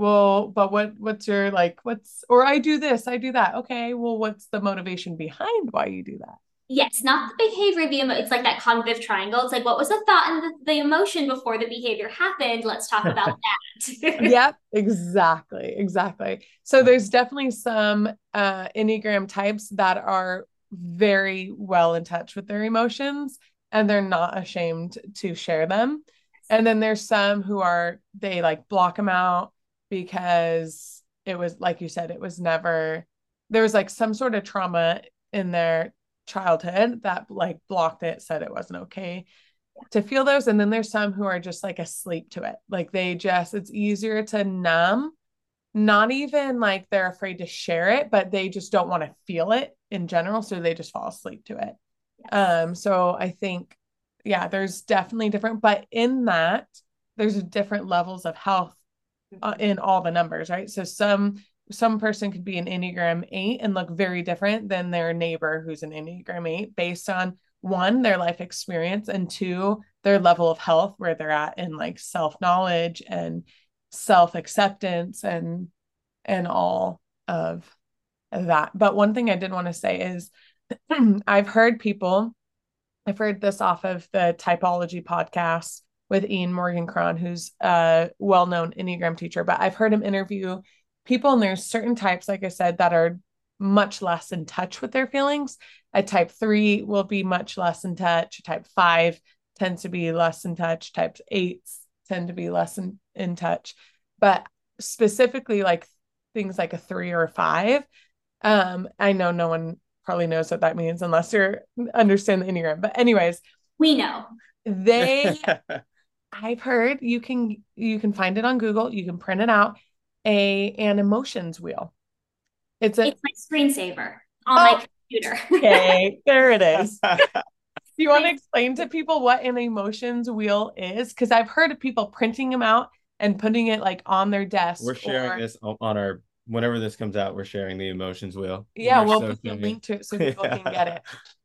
well but what what's your like what's or i do this i do that. Okay well what's the motivation behind why you do that? Yes not the behavior the emo- it's like that cognitive triangle. It's like what was the thought and the, the emotion before the behavior happened? Let's talk about that. Yep exactly exactly. So there's definitely some uh enneagram types that are very well in touch with their emotions and they're not ashamed to share them. And then there's some who are they like block them out because it was like you said it was never there was like some sort of trauma in their childhood that like blocked it said it wasn't okay to feel those and then there's some who are just like asleep to it like they just it's easier to numb not even like they're afraid to share it, but they just don't want to feel it in general. So they just fall asleep to it. Um, so I think, yeah, there's definitely different, but in that, there's different levels of health uh, in all the numbers, right? So some some person could be an Enneagram 8 and look very different than their neighbor who's an Enneagram 8 based on one, their life experience, and two, their level of health, where they're at in like self knowledge and self acceptance and and all of that. But one thing I did want to say is I've heard people, I've heard this off of the typology podcast with Ian Morgan Cron, who's a well known Enneagram teacher, but I've heard him interview people, and there's certain types, like I said, that are much less in touch with their feelings. A type three will be much less in touch. A Type five tends to be less in touch. Types eights tend to be less in, in touch. But specifically, like things like a three or a five, um, I know no one probably knows what that means unless you're understand the Enneagram. But anyways, we know. They I've heard you can you can find it on Google, you can print it out, a an emotions wheel. It's a it's my screensaver on oh, my computer. okay, there it is. Do you want to explain to people what an emotions wheel is? Because I've heard of people printing them out and putting it like on their desk. We're sharing or... this on our whenever this comes out, we're sharing the emotions wheel. Yeah, we'll put the link to it so people yeah. can get it.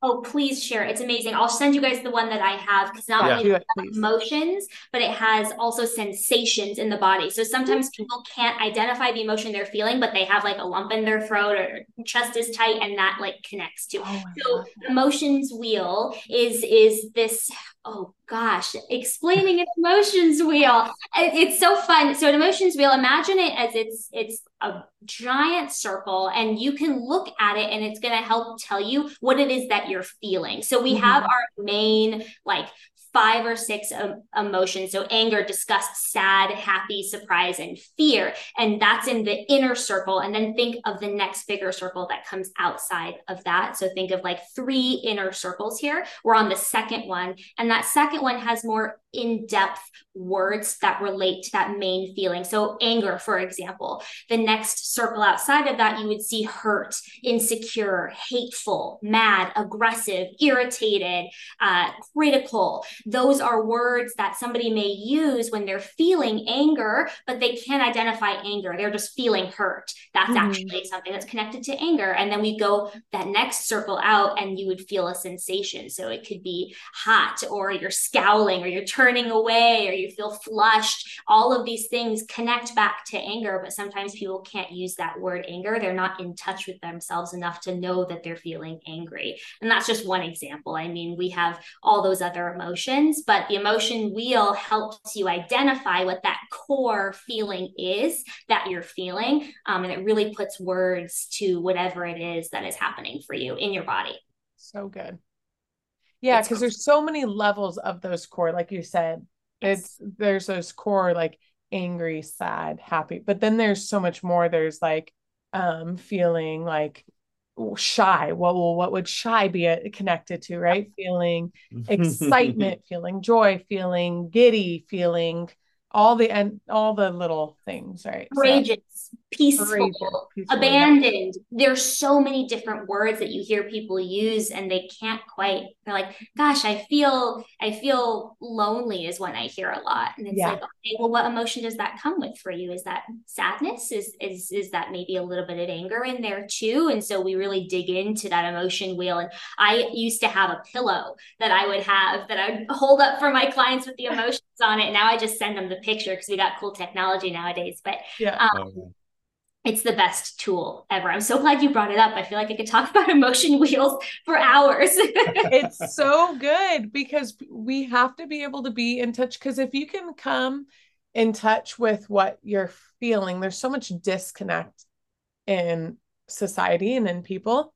Oh, please share. It's amazing. I'll send you guys the one that I have because not yeah. only it, emotions, but it has also sensations in the body. So sometimes people can't identify the emotion they're feeling, but they have like a lump in their throat or chest is tight, and that like connects to. Oh so emotions wheel is is this oh gosh, explaining an emotions wheel. It's so fun. So an emotions wheel, imagine it as it's it's a giant circle and you can look at it and it's going to help tell you what it is that you're feeling. So we mm-hmm. have our main like five or six um, emotions. So anger, disgust, sad, happy, surprise, and fear. And that's in the inner circle. And then think of the next bigger circle that comes outside of that. So think of like three inner circles here. We're on the second one. And that second one has more in depth words that relate to that main feeling. So, anger, for example, the next circle outside of that, you would see hurt, insecure, hateful, mad, aggressive, irritated, uh, critical. Those are words that somebody may use when they're feeling anger, but they can't identify anger. They're just feeling hurt. That's mm-hmm. actually something that's connected to anger. And then we go that next circle out, and you would feel a sensation. So, it could be hot, or you're scowling, or you're turning away or you feel flushed. All of these things connect back to anger, but sometimes people can't use that word anger. They're not in touch with themselves enough to know that they're feeling angry. And that's just one example. I mean, we have all those other emotions, but the emotion wheel helps you identify what that core feeling is that you're feeling. Um, and it really puts words to whatever it is that is happening for you in your body. So good. Yeah, because there's so many levels of those core, like you said. It's there's those core like angry, sad, happy, but then there's so much more. There's like um feeling like shy. What will what would shy be connected to, right? Feeling excitement, feeling joy, feeling giddy, feeling all the and all the little things, right? Courageous, so, peaceful, courageous, peaceful, abandoned. Yeah. There's so many different words that you hear people use and they can't quite they're like, gosh, I feel I feel lonely is one I hear a lot. And it's yeah. like, okay, well, what emotion does that come with for you? Is that sadness? Is is is that maybe a little bit of anger in there too? And so we really dig into that emotion wheel. And I used to have a pillow that I would have that I would hold up for my clients with the emotions on it. Now I just send them the picture because we got cool technology nowadays. But yeah. Um, oh, it's the best tool ever. I'm so glad you brought it up. I feel like I could talk about emotion wheels for hours. it's so good because we have to be able to be in touch. Because if you can come in touch with what you're feeling, there's so much disconnect in society and in people.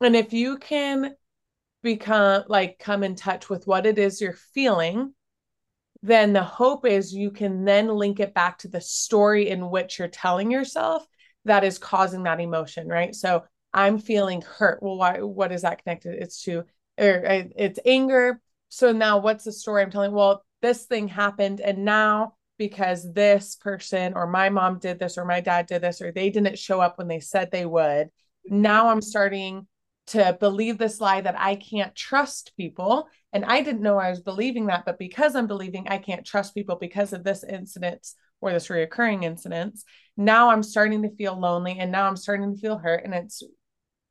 And if you can become like come in touch with what it is you're feeling then the hope is you can then link it back to the story in which you're telling yourself that is causing that emotion, right? So I'm feeling hurt. Well, why? What is that connected? It's to, or uh, it's anger. So now, what's the story I'm telling? Well, this thing happened, and now because this person or my mom did this or my dad did this or they didn't show up when they said they would. Now I'm starting to believe this lie that I can't trust people. And I didn't know I was believing that, but because I'm believing I can't trust people because of this incident or this reoccurring incidents, now I'm starting to feel lonely and now I'm starting to feel hurt. And it's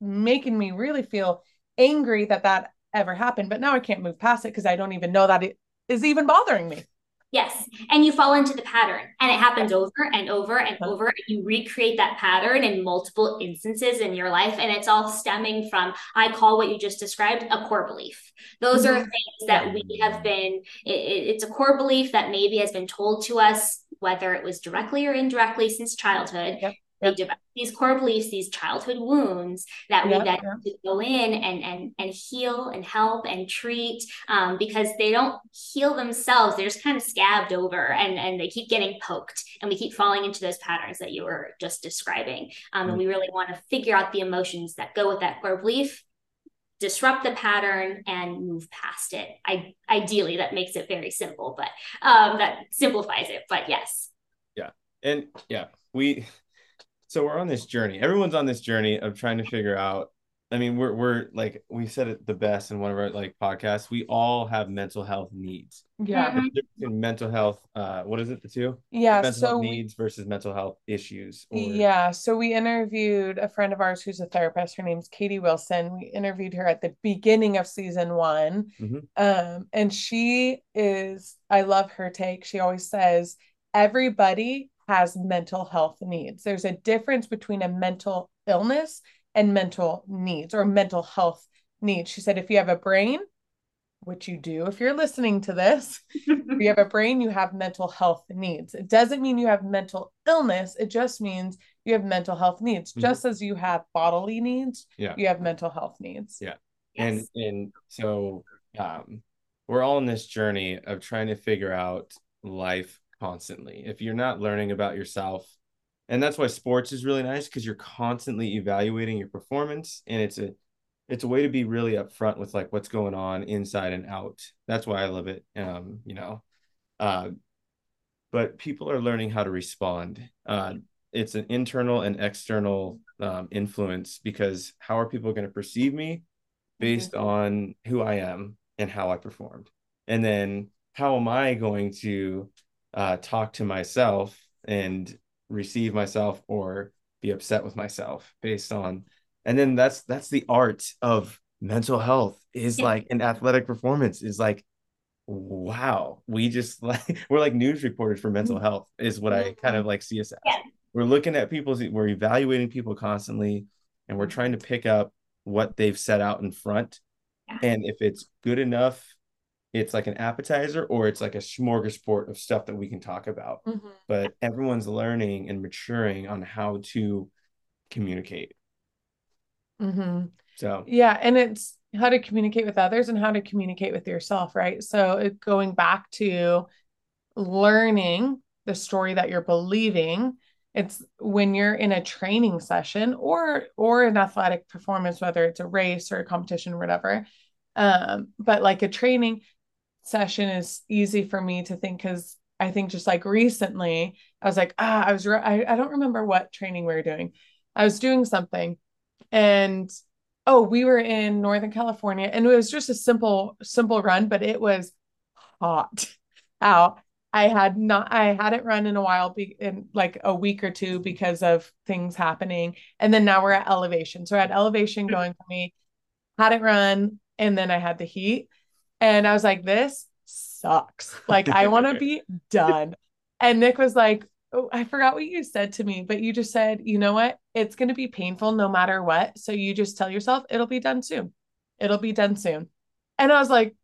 making me really feel angry that that ever happened. But now I can't move past it because I don't even know that it is even bothering me. Yes. And you fall into the pattern and it happens over and over and over. And you recreate that pattern in multiple instances in your life. And it's all stemming from, I call what you just described a core belief. Those mm-hmm. are things that we have been, it, it's a core belief that maybe has been told to us, whether it was directly or indirectly since childhood. Yep. They develop these core beliefs, these childhood wounds that we then to go in and and and heal and help and treat um, because they don't heal themselves. They're just kind of scabbed over and and they keep getting poked and we keep falling into those patterns that you were just describing. Um, mm-hmm. And we really want to figure out the emotions that go with that core belief disrupt the pattern and move past it. I ideally that makes it very simple, but um, that simplifies it. But yes. Yeah. And yeah, we so we're on this journey. Everyone's on this journey of trying to figure out. I mean, we're we're like we said it the best in one of our like podcasts. We all have mental health needs. Yeah. In mental health, uh, what is it? The two? Yeah. Mental so health needs versus mental health issues. Or... Yeah. So we interviewed a friend of ours who's a therapist. Her name's Katie Wilson. We interviewed her at the beginning of season one. Mm-hmm. Um, and she is. I love her take. She always says everybody has mental health needs. There's a difference between a mental illness and mental needs or mental health needs. She said, if you have a brain, which you do if you're listening to this, if you have a brain, you have mental health needs. It doesn't mean you have mental illness, it just means you have mental health needs. Mm-hmm. Just as you have bodily needs, yeah. you have mental health needs. Yeah. Yes. And and so um we're all in this journey of trying to figure out life constantly. If you're not learning about yourself, and that's why sports is really nice because you're constantly evaluating your performance and it's a it's a way to be really upfront with like what's going on inside and out. That's why I love it. Um, you know. Uh, but people are learning how to respond. Uh, it's an internal and external um, influence because how are people going to perceive me based mm-hmm. on who I am and how I performed? And then how am I going to uh, talk to myself and receive myself or be upset with myself based on and then that's that's the art of mental health is yeah. like an athletic performance is like wow we just like we're like news reporters for mental health is what i kind of like see us as yeah. we're looking at people's we're evaluating people constantly and we're trying to pick up what they've set out in front yeah. and if it's good enough it's like an appetizer or it's like a smorgasbord of stuff that we can talk about. Mm-hmm. But everyone's learning and maturing on how to communicate. Mm-hmm. So, yeah. And it's how to communicate with others and how to communicate with yourself, right? So, it, going back to learning the story that you're believing it's when you're in a training session or or an athletic performance whether it's a race or a competition or whatever um but like a training session is easy for me to think because I think just like recently, I was like, ah, I was, re- I, I don't remember what training we were doing. I was doing something and oh, we were in Northern California and it was just a simple, simple run, but it was hot out. I had not, I hadn't run in a while, be, in like a week or two because of things happening. And then now we're at elevation. So I had elevation going for me, hadn't run, and then I had the heat. And I was like, this sucks. Like, I want to be done. And Nick was like, oh, I forgot what you said to me, but you just said, you know what? It's going to be painful no matter what. So you just tell yourself it'll be done soon. It'll be done soon. And I was like,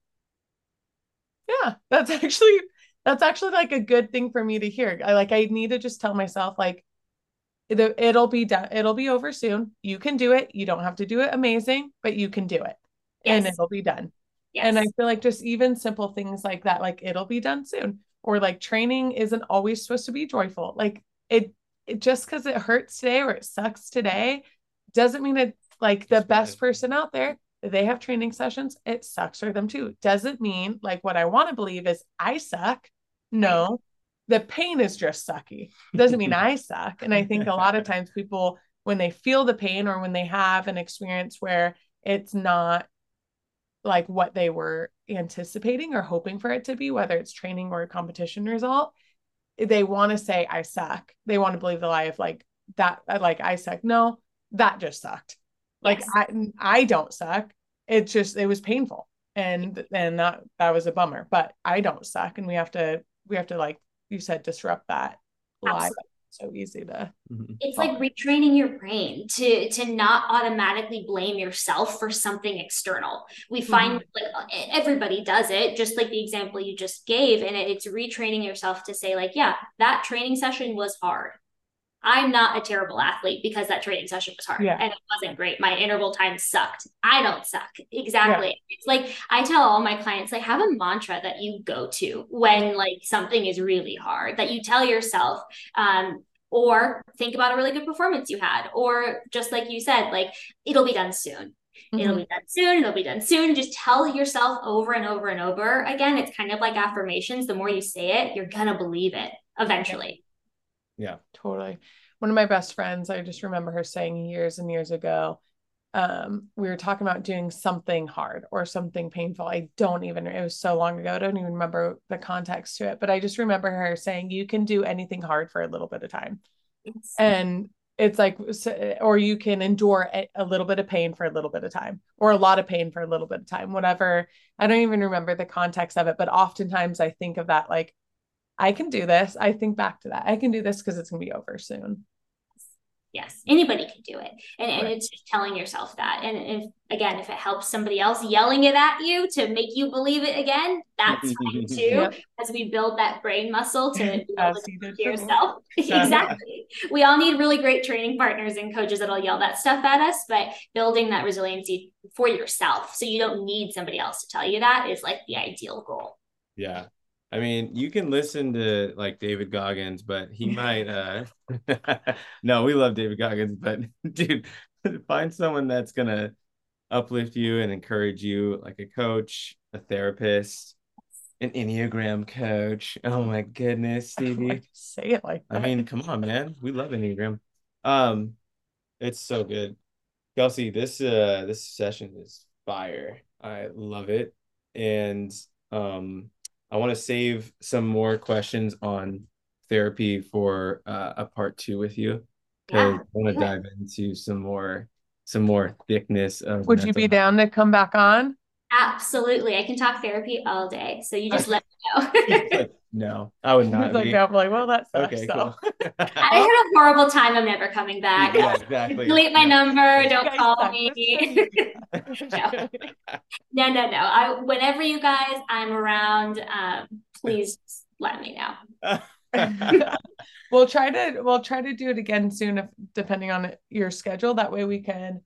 yeah, that's actually that's actually like a good thing for me to hear. I like I need to just tell myself like it, it'll be done. It'll be over soon. You can do it. You don't have to do it amazing, but you can do it. Yes. And it'll be done. Yes. And I feel like just even simple things like that, like it'll be done soon. Or like training isn't always supposed to be joyful. Like it, it just because it hurts today or it sucks today doesn't mean it's like the best person out there. They have training sessions. It sucks for them too. Doesn't mean like what I want to believe is I suck. No, the pain is just sucky. Doesn't mean I suck. And I think a lot of times people, when they feel the pain or when they have an experience where it's not like what they were anticipating or hoping for it to be, whether it's training or a competition result, they want to say, I suck. They want to believe the lie of like that, uh, like I suck. No, that just sucked. Like yes. I, I don't suck. It just, it was painful. And, and that, that was a bummer, but I don't suck. And we have to, we have to like you said, disrupt that lie so easy to mm-hmm. it's like retraining your brain to to not automatically blame yourself for something external we find mm-hmm. like everybody does it just like the example you just gave and it's retraining yourself to say like yeah that training session was hard I'm not a terrible athlete because that training session was hard yeah. and it wasn't great. My interval time sucked. I don't suck. Exactly. Yeah. It's like I tell all my clients, like have a mantra that you go to when like something is really hard that you tell yourself. Um, or think about a really good performance you had, or just like you said, like it'll be done soon. Mm-hmm. It'll be done soon. It'll be done soon. Just tell yourself over and over and over again. It's kind of like affirmations. The more you say it, you're going to believe it eventually. Yeah. Totally. One of my best friends, I just remember her saying years and years ago, um, we were talking about doing something hard or something painful. I don't even, it was so long ago. I don't even remember the context to it, but I just remember her saying, you can do anything hard for a little bit of time. Yes. And it's like, or you can endure a, a, little bit of pain for a little bit of time or a lot of pain for a little bit of time, whatever. I don't even remember the context of it, but oftentimes I think of that like, I can do this. I think back to that. I can do this because it's going to be over soon. Yes, anybody can do it. And, and it's just telling yourself that. And if, again, if it helps somebody else yelling it at you to make you believe it again, that's fine too. Yep. As we build that brain muscle to be able to to yourself. exactly. We all need really great training partners and coaches that'll yell that stuff at us, but building that resiliency for yourself so you don't need somebody else to tell you that is like the ideal goal. Yeah. I mean, you can listen to like David Goggins, but he might uh no, we love David Goggins, but dude, find someone that's gonna uplift you and encourage you, like a coach, a therapist, an Enneagram coach. Oh my goodness, Stevie. say it like that. I mean, come on, man. We love Enneagram. Um, it's so good. Kelsey, this uh this session is fire. I love it. And um I want to save some more questions on therapy for uh, a part two with you. Yeah. I want to dive into some more some more thickness of would you be health. down to come back on absolutely i can talk therapy all day so you just let me know no i would not like, I'm like well that's okay so. cool. i had a horrible time. I'm never coming back. Yeah, exactly. Delete my yeah. number. Don't call me. No. no no no. I, whenever you guys i'm around um, please let me know. We'll try to we'll try to do it again soon if depending on your schedule. That way we can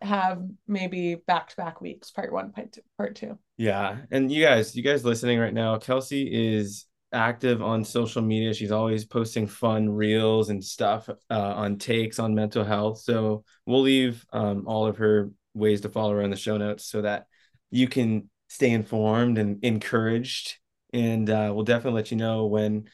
have maybe back to back weeks part one part two part two. Yeah and you guys you guys listening right now kelsey is active on social media she's always posting fun reels and stuff uh, on takes on mental health so we'll leave um, all of her ways to follow her in the show notes so that you can stay informed and encouraged and uh, we'll definitely let you know when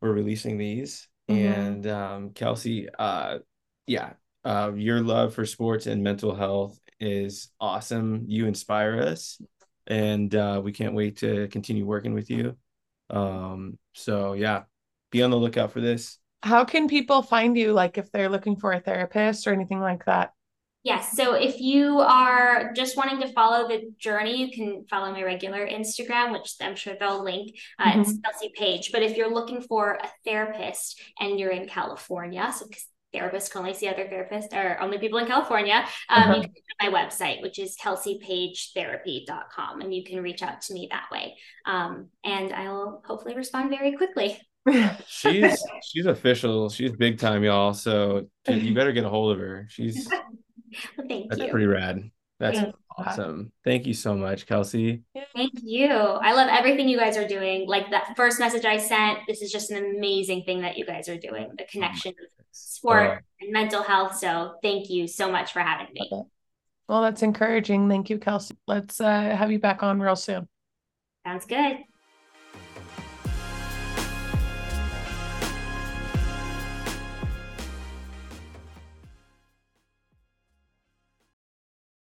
we're releasing these. Mm-hmm. And um, Kelsey, uh, yeah, uh, your love for sports and mental health is awesome. You inspire us, and uh, we can't wait to continue working with you. Um, so yeah, be on the lookout for this. How can people find you? Like if they're looking for a therapist or anything like that? Yes. So if you are just wanting to follow the journey, you can follow my regular Instagram, which I'm sure they'll link. Uh, mm-hmm. It's Kelsey Paige. But if you're looking for a therapist and you're in California, so therapists can only see other therapists or only people in California, um, uh-huh. you can go to my website, which is kelseypaigetherapy.com, and you can reach out to me that way. Um, and I will hopefully respond very quickly. she's she's official. She's big time, y'all. So you better get a hold of her. She's Thank That's you. pretty rad. That's Thank awesome. Thank you so much, Kelsey. Thank you. I love everything you guys are doing. Like that first message I sent, this is just an amazing thing that you guys are doing. The connection of sport uh, and mental health. So thank you so much for having me. Well, that's encouraging. Thank you, Kelsey. Let's uh, have you back on real soon. Sounds good.